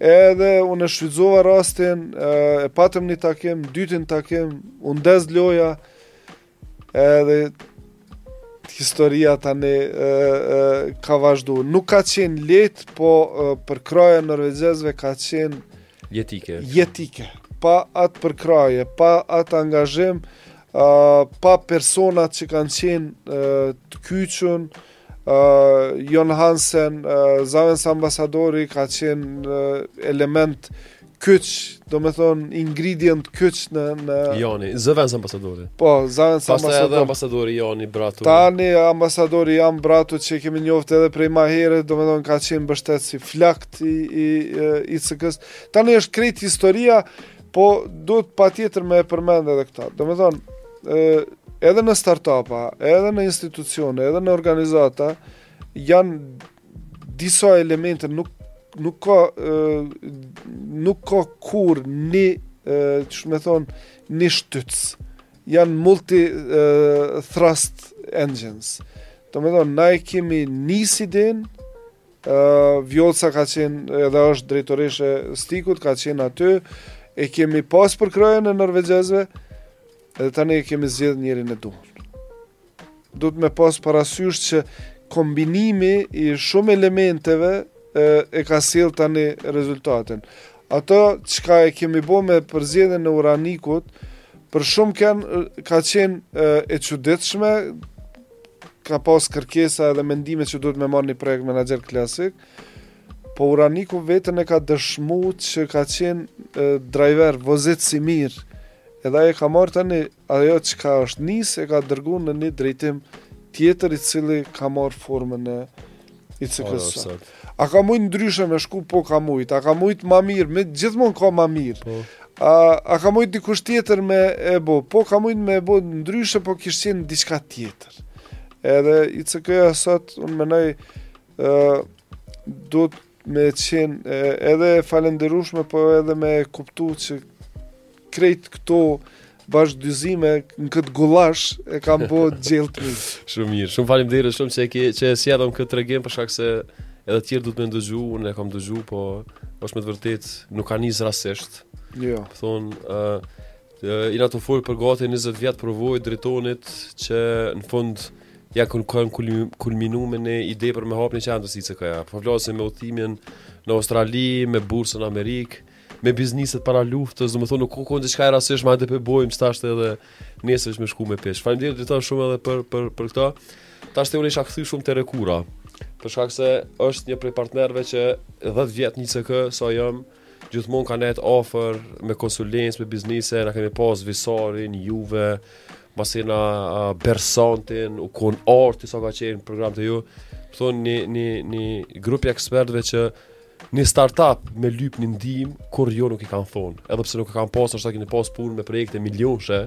edhe unë e shfrytëzova rastin, uh, e patëm një takim, dytin takim, u ndez loja, Edhe historia tani ka vazhdu. Nuk ka qenë letë, po përkrahja e norvegjezve ka qenë... Jetike. Jetike. Pa atë përkrahje, pa atë angazhim, pa personat që kanë qenë të kyçun, Jon Hansen, zavens ambasadori ka qenë element kyç, domethonë ingredient kyç në... në... Joni, zëvens ambasadori. Po, zëvens ambasadori. Pasta edhe ambasadori Jani, Braathu. Tani ambasadori Jan Braathu që kemi njoftë edhe prej ma herë, domethonë ka qenë mbështetës i flaktë i, i, i ICK-së. Tani është krejt historia, Po duhet patjetër me e përmend edhe këta. Domethënë, ë edhe në startupa, edhe në institucione, edhe në organizata janë disa elemente nuk nuk ka ë nuk ka kur ni ë qysh me thon ni shtytës. Janë multi ë thrust engines. Domethënë, na e kemi nis idenë, Vjosa ka qenë edhe është drejtoreshë e STIKK-ut, ka qenë aty, e kemi pas përkrahjen e norvegjezve, edhe tani e kemi zgjedhë njerin e duhur. Duhet me pas parasysh që kombinimi i shumë elementeve e, e ka sjell tani rezultatin. Ato çka e kemi bo me përzgjedhjen e Uranikut, për shumëkend ka qenë e, e çuditshme, Ka pas kërkesa edhe mendime që duhet me marrë një projekt menaxher klasik, po Uraniku veten e ka dëshmu që ka qenë driver, vozitës i mirë, edhe ai e ka marrë tani, ajo çka është nisë, e ka dërgu në një drejtim tjetër i cili ka marrë formën e ICK-së. A ka mujtë ndryshe me shku? Po, ka mujtë. A ka mujtë ma mirë? Me gjithmonë ka ma mirë. Po. A, a ka mujtë dikush tjetër me e bo? Po, ka mujtë me e bo ndryshe, po kish qenë diçka tjetër. Edhe ICK-ja sot, unë menoj, duhet me qenë edhe falenderushme, po edhe me kuptu që Krejt këto bashkëdyzime në këtë gullash e kanë bo gjellë të mirë. shumë mirë, shumë faleminderit shumë që e, ke, që e solle edhe këtë tregim për shak se edhe tjerë duhet me ndëgju, unë e kam ndëgju, po është me të vërtetë nuk ka nisë rastësisht. Jo. Thonë, uh, uh, jena tu folë për gati 20 vjet përvojë të Dritonit që në fund ja kur kanë kulminu me një ide për me hapë një qendër si ICK-ja. Po flasim me udhëtimin në Australi, me bursën në Amerikë, me bizneset para luftës, domethonë, nuk u konë diçka e rastësishme, hajde pe bojmë, tash edhe nesër që me shku me peshë. Faleminderit shumë edhe për, për, për këta, tash unë isha kthy shumë te Rekura, për shkak se është një prej partnerëve që 10 vjet në ICK, sa so jam, gjithmonë ka nejtë afër me konsulencë, me biznese, na kemi pas Visarin, juve, masanej uh, Bersantin, u kon Arti sa ka qenë program te ju, thonë një, një, një grup i ekspertëve që Një startup me lyp një ndihmë, kurrë jo nuk i kanë thonë. Edhe pse nuk e kanë pasë, është ta kini pasë punë me projekte milionëshe,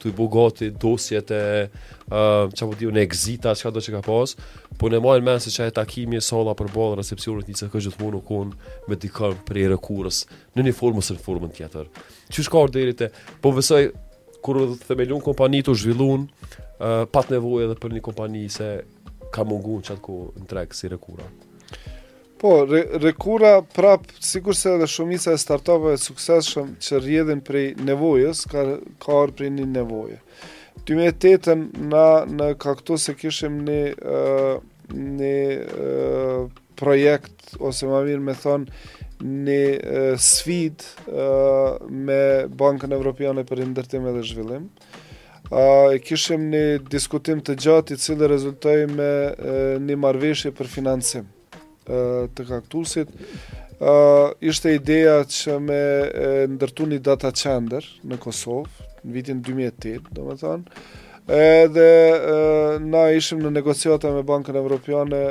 tu i bo gati dosjet e, uh, ça po di, në exita, çkado që ka pasë, po e maj në mend se që e takimi e salla përballë recepsionit në ICK është gjithmonë u konë me dikën prej Rekurës, në një formë ose në formën tjetër. Qysh ka ardh deri te, po besoj, kur u themelun kompanitë, u zhvillun, uh, pat nevojë edhe për një kompani se ka mungu qat kohë në treg si Rekura. Po, Rekura prap, sikurse edhe shumica e startupeve të suksesshëm që rrjedhin prej nevojës, ka ka ardh prej një nevoje. 2008-ën na në Kaktus e kishim një një projekt ose ma mirë me thon një sfidë me Bankën Evropiane për Rindërtim dhe Zhvillim. e kishim një diskutim të gjatë i cili rezultoi me një marrëveshje për financim të Kaktusit. Ishte ideja që me ndërtu një data qendër në Kosovë, në vitin 2008, do me thonë, edhe na ishim në negociata me Bankën Evropiane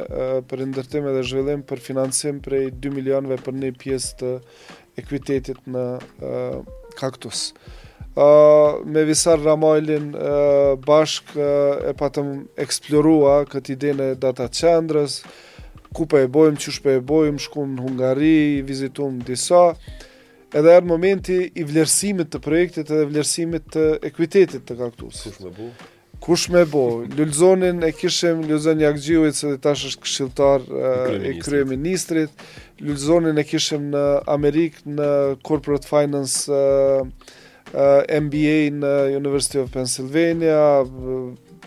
për rindërtim edhe zhvillim për financim prej 2 milionve për një pjesë të ekuitetit në Kaktus. Me Visar Ramajlin bashkë e patëm eksplorua këtë idenë e data qendrës, ku po e bojmë, qysh po e bojmë, shkum në Hungari, vizitum disa, edhe erdh momenti i vlerësimit të projektit edhe vlerësimit të ekuitetit të Kaktus. Kush me bo? Kush me bo, Lulzonin e kishim Lulzon Jagxhiun, se edhe tash është këshilltar i kryeministrit, Lulzonin e kishim në Amerikë në Corporate Finance MBA në University of Pennsylvania,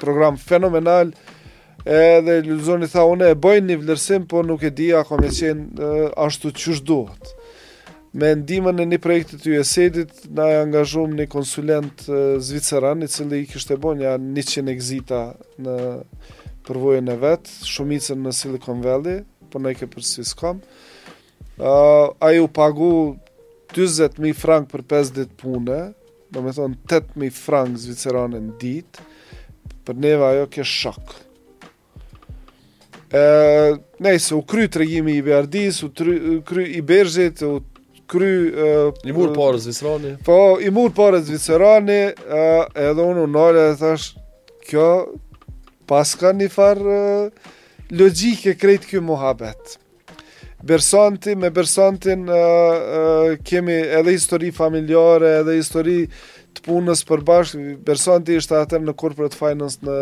program fenomenal, Edhe Lulzoni tha unë e boj një vlerësim, por nuk e di a ka me qenë ashtu qysh duhet. Me ndihmën e një projekti të USAID-it, na e angazhum një konsulent zviceran, i cili i kishte bo nja 100 exit-a në përvojën e vet, shumicën në Silicon Valley, po ne ke për Swisscom. Uh, ai u pagu 40.000 franga për 5 ditë pune, Domethonë 8.000 franga zvicerane në ditë, për neve ajo ke shok. Nëjse, u kry tregimi i Berdis, u kry i Berzit, u kry... I mur paret zvicerani. Po, i mur paret zvicerani, edhe unë u nala edhe thashë, kjo paska një farë logjike krejt ky muhabet. Bersanti me Bersantin uh, uh, kemi edhe histori familjare, edhe histori të punës përbashkë. Bersanti ishte atëherë në corporate finance në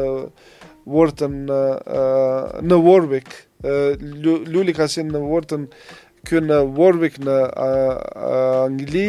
Wharton në, uh, në Warwick. Uh, Luli ka qenë në Wharton, ky në Warwick në uh, uh, Angli.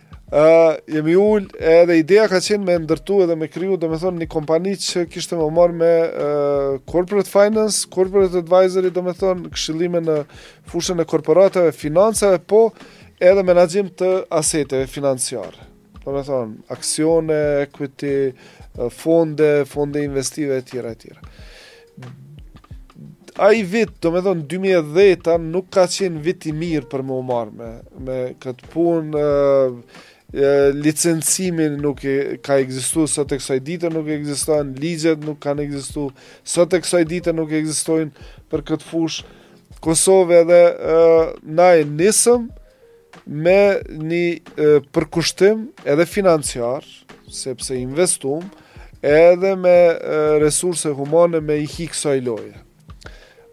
Uh, jemi ul edhe ideja ka qenë me ndërtu edhe me kriju domethonë një kompani që kishte m'u marrë me uh, corporate finance, corporate advisory domethonë këshillime në fushën e korporatave, financave, po edhe menaxhim të aseteve financiare. Domethonë, aksione, equity, fonde, fonde investive, e tjera, e tjera. Ai vit, domethonë, 2010-a nuk ka qenë vit i mirë për m'u marrë me, me këtë punë, licencimi nuk e, ka ekzistu, sot e kësaj dite nuk ekziston, ligjet nuk kanë ekzistu, sot e kësaj dite nuk ekzistojnë për këtë fushë n'Kosovë edhe e, na e nisëm, me një përkushtim edhe financiar, sepse investum, edhe me resurse humane me i hi kësaj loje.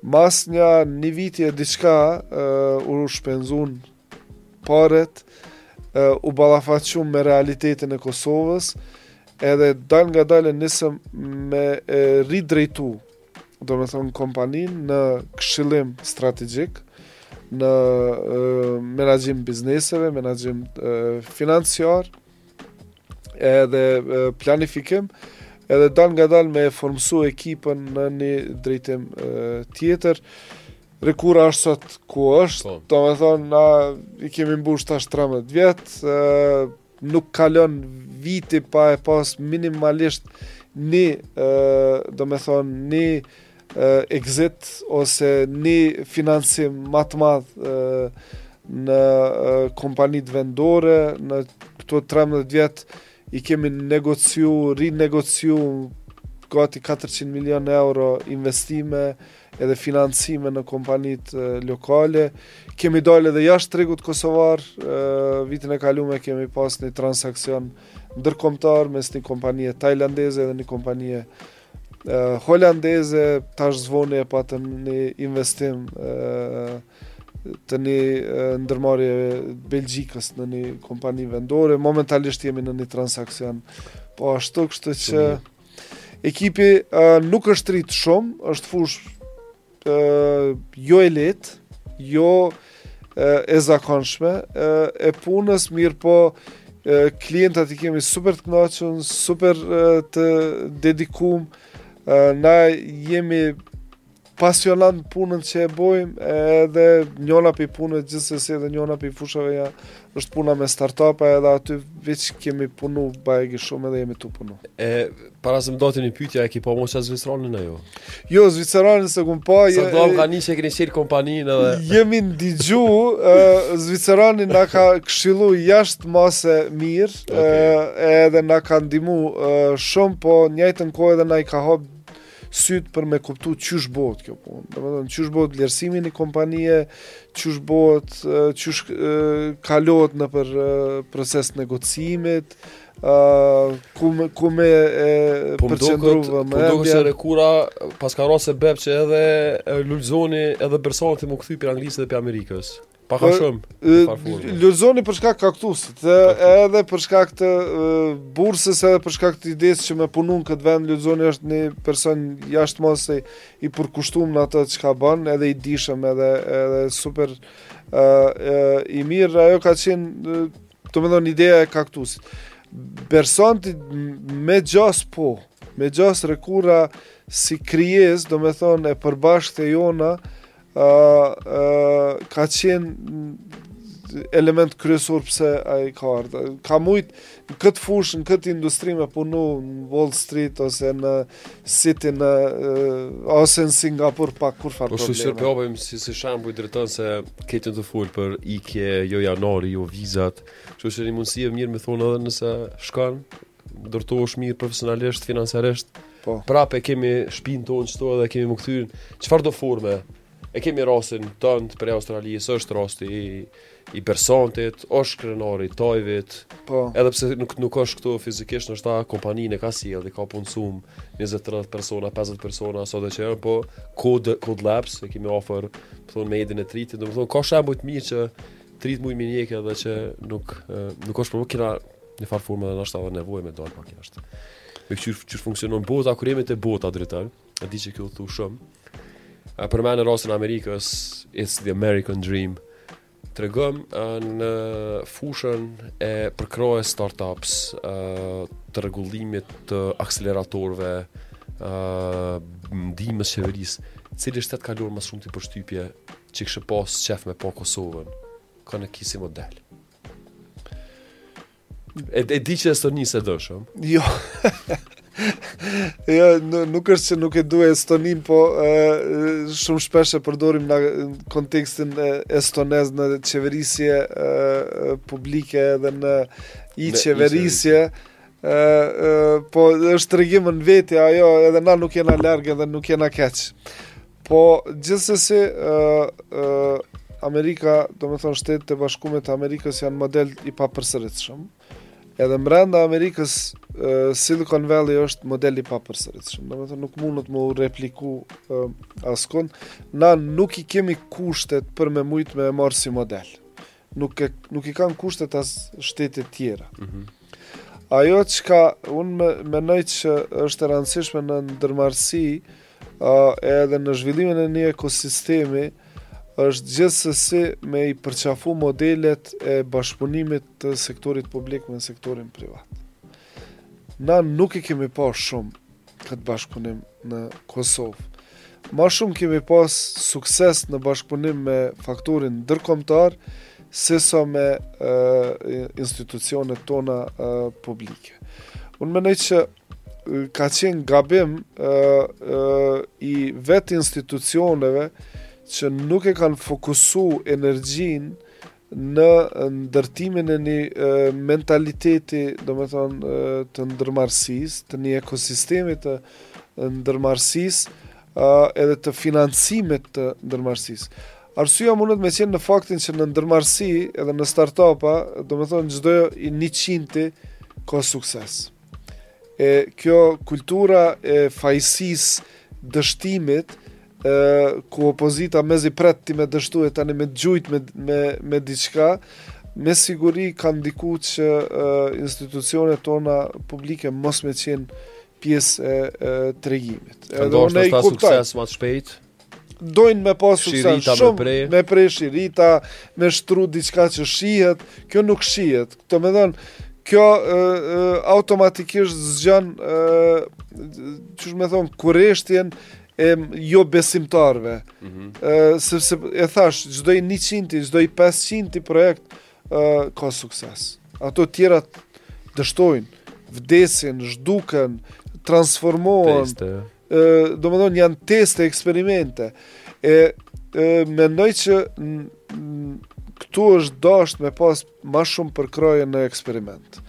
Mas nja një viti e diçka u shpenzun paret, u ballafaqum me realitetin e Kosovës, edhe dalëngadalë nisëm me ridrejtu domethonë kompaninë në këshillim strategjik, në menaxhim bizneseve, menaxhim financiar, edhe planifikim, edhe dalëngadalë me formësu ekipën në një drejtim tjetër, Recura është sot ku është, po. domethonë, na i kemi mbush tash 13 vjet, Nuk kalon viti pa e pas minimalisht një, domethonë, një exit ose një financim ma të madh në kompanitë vendore, në këto 13 vjet i kemi negociu, rinegociu gati 400 milion euro investime, edhe financime në kompanitë lokale. Kemi dal edhe jashtë tregut kosovar, vitin e kalume kemi pas një transaksion ndërkomtar mes një kompanije tajlandeze dhe një kompanije holandeze, tash s'voni e patëm një investim të një ndërmarrje të Belgjikës në një kompani vendore. Momentalisht jemi në një transaksion. Po ashtu kështu që... Ekipi uh, nuk është rrit shumë, është fushë uh, jo e lehtë, jo uh, e zakonshme, uh, e punës mirëpo uh, klientët i kemi super të knaqun, super uh, të dedikum, uh, na jemi pasionantë në punën që e bojmë, edhe njona prej punëve gjithsesi edhe njona prej fushave ja, është puna me startup edhe aty veç kemi punu bajagi shumë edhe jemi tu punu. E, para se me dal te një pytje, e ki pa moti zviceranin a jo? Jo, Zviceranin s'e kom pa... Sa u ka ni që e keni çel kompaninë edhe... Jemi ndëgju, Zviceranin na ka këshillu jashtë mase mirë, okay. edhe na ka ndihmu shumë, po n'njajtën kohë edhe na i ka hapë sytë për me kuptu qysh bëhet kjo punë. Domethonë, qysh bëhet vlerësimi një kompanije, qysh bëhet, qysh kalohet nëpër proces negocimi, Uh, ku me, ku me u përqendru vëmendje po se Recura pas ka qenë sebep që edhe Lulzoni edhe Bersanti jemi kthy prej Anglisë dhe prej Amerikës Pak a shumë. Lulzoni për shkak Cactusit, edhe për shkak të bursës, edhe për shkak të idesë që me punu n'këtë vend, Lulzoni është një person jashtë mase i përkushtum në atë çka ban, edhe i dishëm, edhe, edhe super i mirë, ajo ka qenë, domethonë, ideja e Cactusit. Bersanti me gjas po, me gjas Recura si krijesë, domethonë e përbashkët e jona, ë ë ka qenë element kryesor pse ai ka ardhë. Ka mujt në këtë fushë, në këtë industri me punu në Wall Street ose në City-n ose në Singapur pa kurfar po, probleme. Po shumë po i pëlqen si shembull i drejtë se krejt jon tu fol për ikje jo janari, jo vizat. Kështu që një mundësi e mirë me thonë edhe nëse shkon ndërtohesh mirë profesionalisht, financiarisht. Po. Prap e kemi shpinë tonë qëtu edhe kemi me u kthy n. Çfarë do forme? E kemi rastin tënd prej Australisë, është rasti i i personit, është Krenarit tash, po, edhe pse nuk, nuk është këtu fizikisht, ndoshta kompaninë e ka sjell, edhe ka punësum 20-30 persona, 50 persona, sot e çel po Kode, Kode Labs, e kemi afër, do të thotë, made in Detroit, domethonë, ka shembuj të mirë që trit mujë minjeke dhe që nuk, nuk është përmë, kina Njëfarë forme dhe është edhe nevojë me dal pak jashtë. Me këqyr qysh funksionon bota, kur jemi të bota, dritar, e di që kjo thu shumë, po për mu në rastin Amerikës, it's the American dream. Tregom në fushën e përkrahjes startups, të rregullimit të akseleratorëve, ndihmës qeverisë, cili shtet ka lonë ma shumë ty përshtypje që kishe pas qejf me pa Kosovën. Ka një kësi model. E, e di që Estoninë s'e do shumë. Jo. jo, nuk është që nuk e du Estonin, po e, shumë shpesh e përdorim në kontekstin estonez në qeverisje e, publike dhe në e-qeverisje. E, po është tregim në veti, aty edhe na nuk jena larg edhe nuk jena keq. Po, gjithsesi, Amerika, domethonë Shtetet e Bashkume të Amerikës janë model i papërsëritshëm. Edhe mrenda Amerikës, Silicon Valley është model i papërsëritshëm. Domethonë nuk mundet me u repliku askund. Na nuk i kemi kushtet për me mujt me e marrë si model. nuk e nuk i kanë kushtet as shtetet tjera. Mm -hmm. Ajo çka, unë menoj që është e rëndësishme në ndërmarrësi, uh, edhe në zhvillimin e një ekosistemi, është gjithsesi me i përqafu modelet e bashkëpunimit të sektorit publik me sektorin privat. Na nuk i kemi pa shumë këtë bashkëpunim në Kosovë. Ma shumë kemi pas sukses në bashkëpunim me faktorin ndërkombëtar, sesa me institucionet tona publike. Unë menoj që ka qenë gabim i vetë institucioneve që nuk e kanë fokusu energjinë në ndërtimin e një mentaliteti, domethonë, të ndërmarrësisë, të një ekosistemi të ndërmarrësisë, edhe të financimit të ndërmarrësisë. Arsyja mundet me qenë në faktin që në ndërmarrësi edhe në startupa, domethonë, çdo i njëqinti ka sukses. E kjo kultura e fajësisë, dështimit, e, ku opozita mezi pret ti me dështu e tani me gjujt me, me, me diqka, me siguri ka ndiku që e, institucionet tona publike mos me qenë pjesë e, e tregimit. Ka ndosh në ta sukses ma të shpejt? Dojnë me pas sukses shumë, me prej. me prej shirita, me shtru diqka që shihet, kjo nuk shihet. Këto me dhënë, kjo e, e, automatikisht zgjon, e, qysh me thonë, kureshtjen e jo besimtarve. Mm -hmm. sepse e thash, çdo i 100-ti, çdo i 500-ti projekt ë ka sukses. Ato tjerat dështojnë, vdesin, zhduken, transformohen. Teste. ë domethonë janë teste, eksperimente. E, e mendoj që këtu është dashtë me pas Ma shumë përkrahje në eksperiment.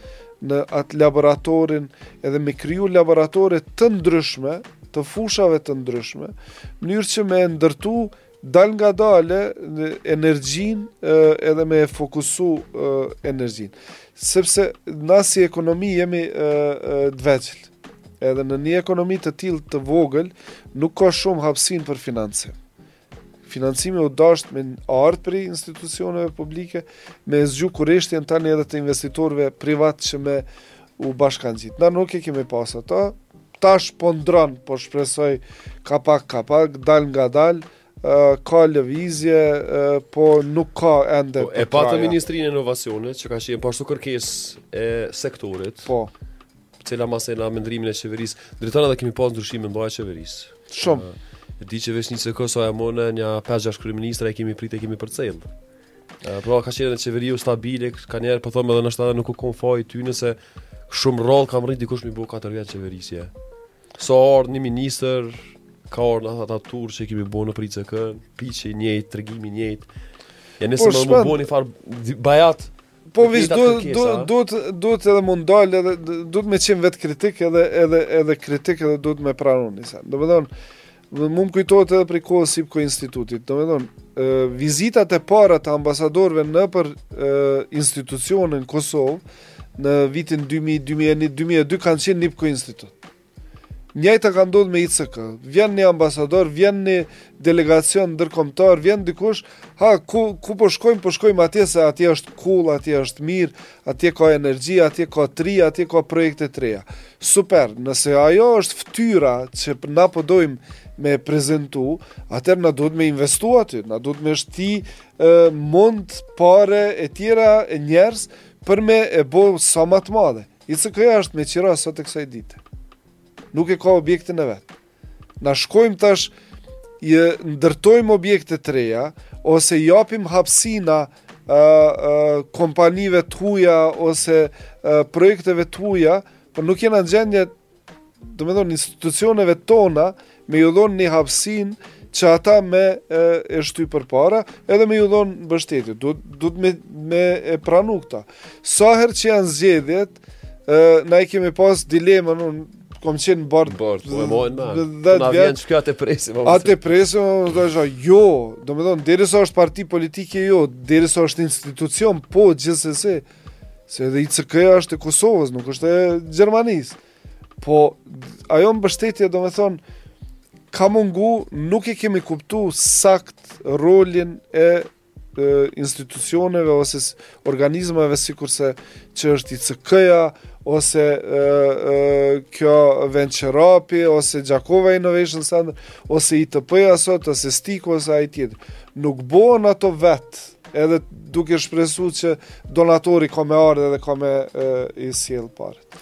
Në atë laboratorin edhe me kriju laboratore të ndryshme, të fushave të ndryshme, mënyrë që me ndërtu dalëngadalë energjinë edhe me fokusu energjinë. Sepse na si ekonomi jemi t'veçël. Edhe në një ekonomi të tillë të vogël, nuk ka shumë hapsinë për financim. Financimi u dashtë me ardhë prej institucioneve publike, me zgju kureshtjen tani edhe të investitorve privat që me u bashkangjitë. Na nuk e kemi pasë atë, tash po ndron, po shpresoj ka pak ka pak, dalëngadal, ka lëvizje, po nuk ka ende po, E patë Ministrinë e Inovacionit, që ka qenë po ashtu kërkesë e sektorit. Po. Cila mandej me ndrrimin e qeverisë. Drejt, na edhe kemi pas ndryshime bajagi qeverisë. Shumë. E di që veç në ICK, sa e maj n'men, një 5-6 kryeministra e kemi pritë e kemi përcjellë. Pra, ka qenë një qeveri jostabile, kanjëherë po thom edhe në ashtu edhe nuk u konë faji tyne se shumë rrallë ka mrritë dikush me i bo 4 vjetë qeverisje. Sa ka ardhë një minister, ka ardhë në ata ture që kemi bo nëpër ICK, pitch i njëjtë, tregimi i njëjtë. Ja nis e po, me m'u bo një farë bajat, Po veç duhet duhet duhet duhet edhe me ndal edhe duhet me qenë vetëkritik edhe edhe edhe kritik edhe duhet me pranu disa. Domethënë mu m'kujtohet edhe prej kohës IPKO Institutit. Domethënë vizitat e para të ambasadorëve nëpër institucione n' Kosovë në vitin 2000 2001 2002 kanë qenë në IPKO Institut. Njëjta ka ndodhur me ICK. Vjen një ambasador, vjen një delegacion ndërkombëtar, vjen dikush, ha ku ku po shkojmë, po shkojmë atje se atje është cool, atje është mirë, atje ka energji, atje ka t'rinj, atje ka projekte të reja. Super, nëse ajo është fytyra që na po dojmë me prezantu, atëherë na duhet me investu aty, na duhet me shti e, mund, pare e tjera e njerëz për me e bo sa më të madhe. ICK-ja është me qira sot e kësaj dite. Nuk e ka objektin e vet. Na shkojmë tash i ndërtojmë objekte të reja ose i japim hapësina kompanive të huja ose projekteve të huja, por nuk jena në gjendje domethonë, institucioneve tona, me ju dhonë një hapsinë që ata me e, e shty përpara, edhe me ju dhonë mbështetje, du, duhet me, me e pranu këta. Sa herë që janë zgjedhjet, e, na i kemi pas dilema, unë kom qenë në bord, bord, po e mojnë ma, dhe, na vjen që kjo atë presim, po atë presim, unë dhe shë, jo, domethonë, derisa është parti politike, jo, derisa është institucion, po, gjithsesi, Se edhe ICK-ja është e Kosovës, nuk është e Gjermanisë. Po, ajo mbështetje, domethonë, ka mungu, nuk e kemi kuptu sakt rolin e institucioneve ose organizmave sikurse që është ICK-ja ose e, e, kjo VentureUP-i ose Gjakova Innovation Center ose ITP-ja sot ose STIKK ose ai tjetër nuk bojnë ato vetë Edhe duke shpresu që donatori ka me ardhë edhe ka me e, i sjellë paret.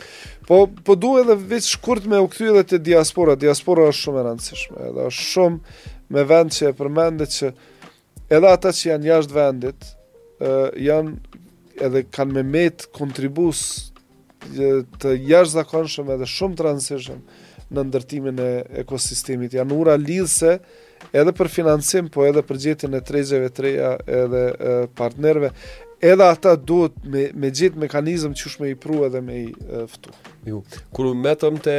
Po, po du edhe veç shkurt me u kthy edhe te diaspora. Diaspora është shumë e rëndësishme. Edhe është shumë me vend që e përmende që edhe ata që janë jashtë vendit, e, janë edhe kanë me mbetë kontribuues të jashtëzakonshëm edhe shumë të rëndësishëm në ndërtimin e ekosistemit. Janë ura lidhëse edhe për financim, po edhe për gjetjen e tregjeve të reja edhe partnerëve. Edhe ata duhet me, me gjetë mekanizëm qysh me i pru edhe me i ftu. Ju, kur me të më të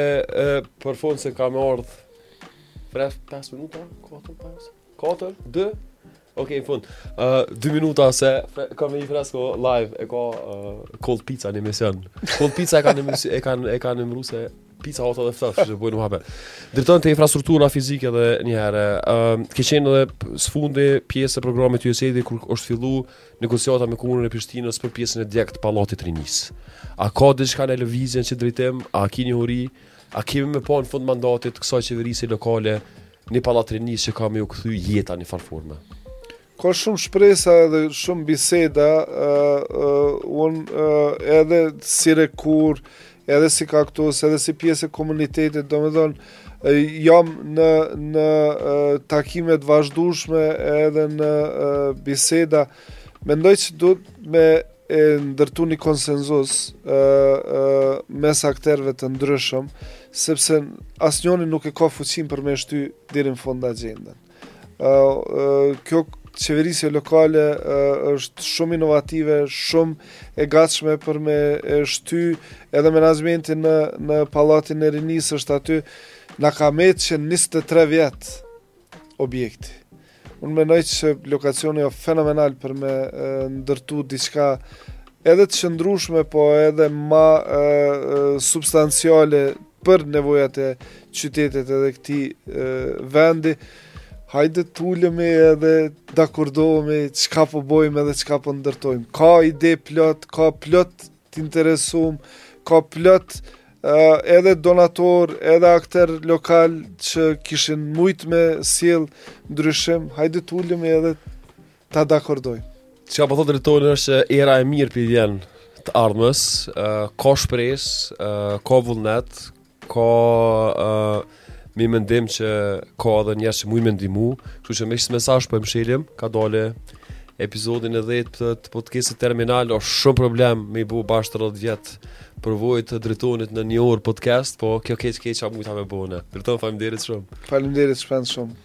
përfonë se ka me ardhë, rreth 5 minuta, 4, 5, 4, 2, Ok, në fund, uh, dy minuta se ka me i fresko live, e ka uh, cold pizza në emision. Cold pizza e ka në emision, e ka në, e ka emnu se pizza hot edhe ftoftë, që bojnë muhabet. Driton, te infrastruktura fizike dhe njëherë, uh, ke qenë edhe së fundi pjesë e programit USAID kur është fillu negociata me komunën e Prishtinës për pjesën e djegt Pallatit Rinisë. A ka diçka në lëvizje n'qat drejtim, a ki një hori, a kemi me pa në fund mandatit kësaj qeverisi lokale, Një Pallat Rinisë që ka me ju kthy jeta një farë forme. Ka shumë shpresa edhe shumë biseda, unë edhe si Recura, edhe si Cacttus, edhe si pjesë e komunitetit, domethonë, jam në, në takime të vazhdushme edhe në biseda, mendoj që duhet me e ndërtu një konsensus e, e, mes akterëve të ndryshëm, sepse asnjoni nuk e ka fuqinë për me shty deri n'fund agjendën. E, e, kjo qeverisje lokale e, është shumë inovative, shumë e gatshme për me e shty edhe menaxhmentin në, në pallatin e rinisë është aty, na ka met qe 23 vjet objekti. Unë mendoj që lokacioni është fenomenal për me ndërtu diçka edhe të qëndrueshme, po edhe ma substanciale për nevojat e qytetit edhe këtij vendi. Hajde të ulemi edhe të dakordohemi çka po bojmë edhe çka po ndërtojmë. Ka ide plot, ka plot Të interesum, ka plot edhe donatorë, edhe akterë lokalë që kishin mujt me sjell ndryshim, hajde të ulim edhe ta dakordojmë. Çka po thotë Dritoni është që era e mirë po i vjen të ardhmes, ka shpresë, ka vullnet, Ka, unë mendoj që ka edhe njerëz që mujnë me ndimu, kështu që me qët mesazh po e mshelim, kadale epizodin e dhetë të podcastit Terminal, o shumë problem me i bo bashkë tridhet vjet përvojë të Dritonit në një orë podcast, po kjo kaq kaq mujta me bo. Driton, faleminderit shumë. Faleminderit Shpend shumë.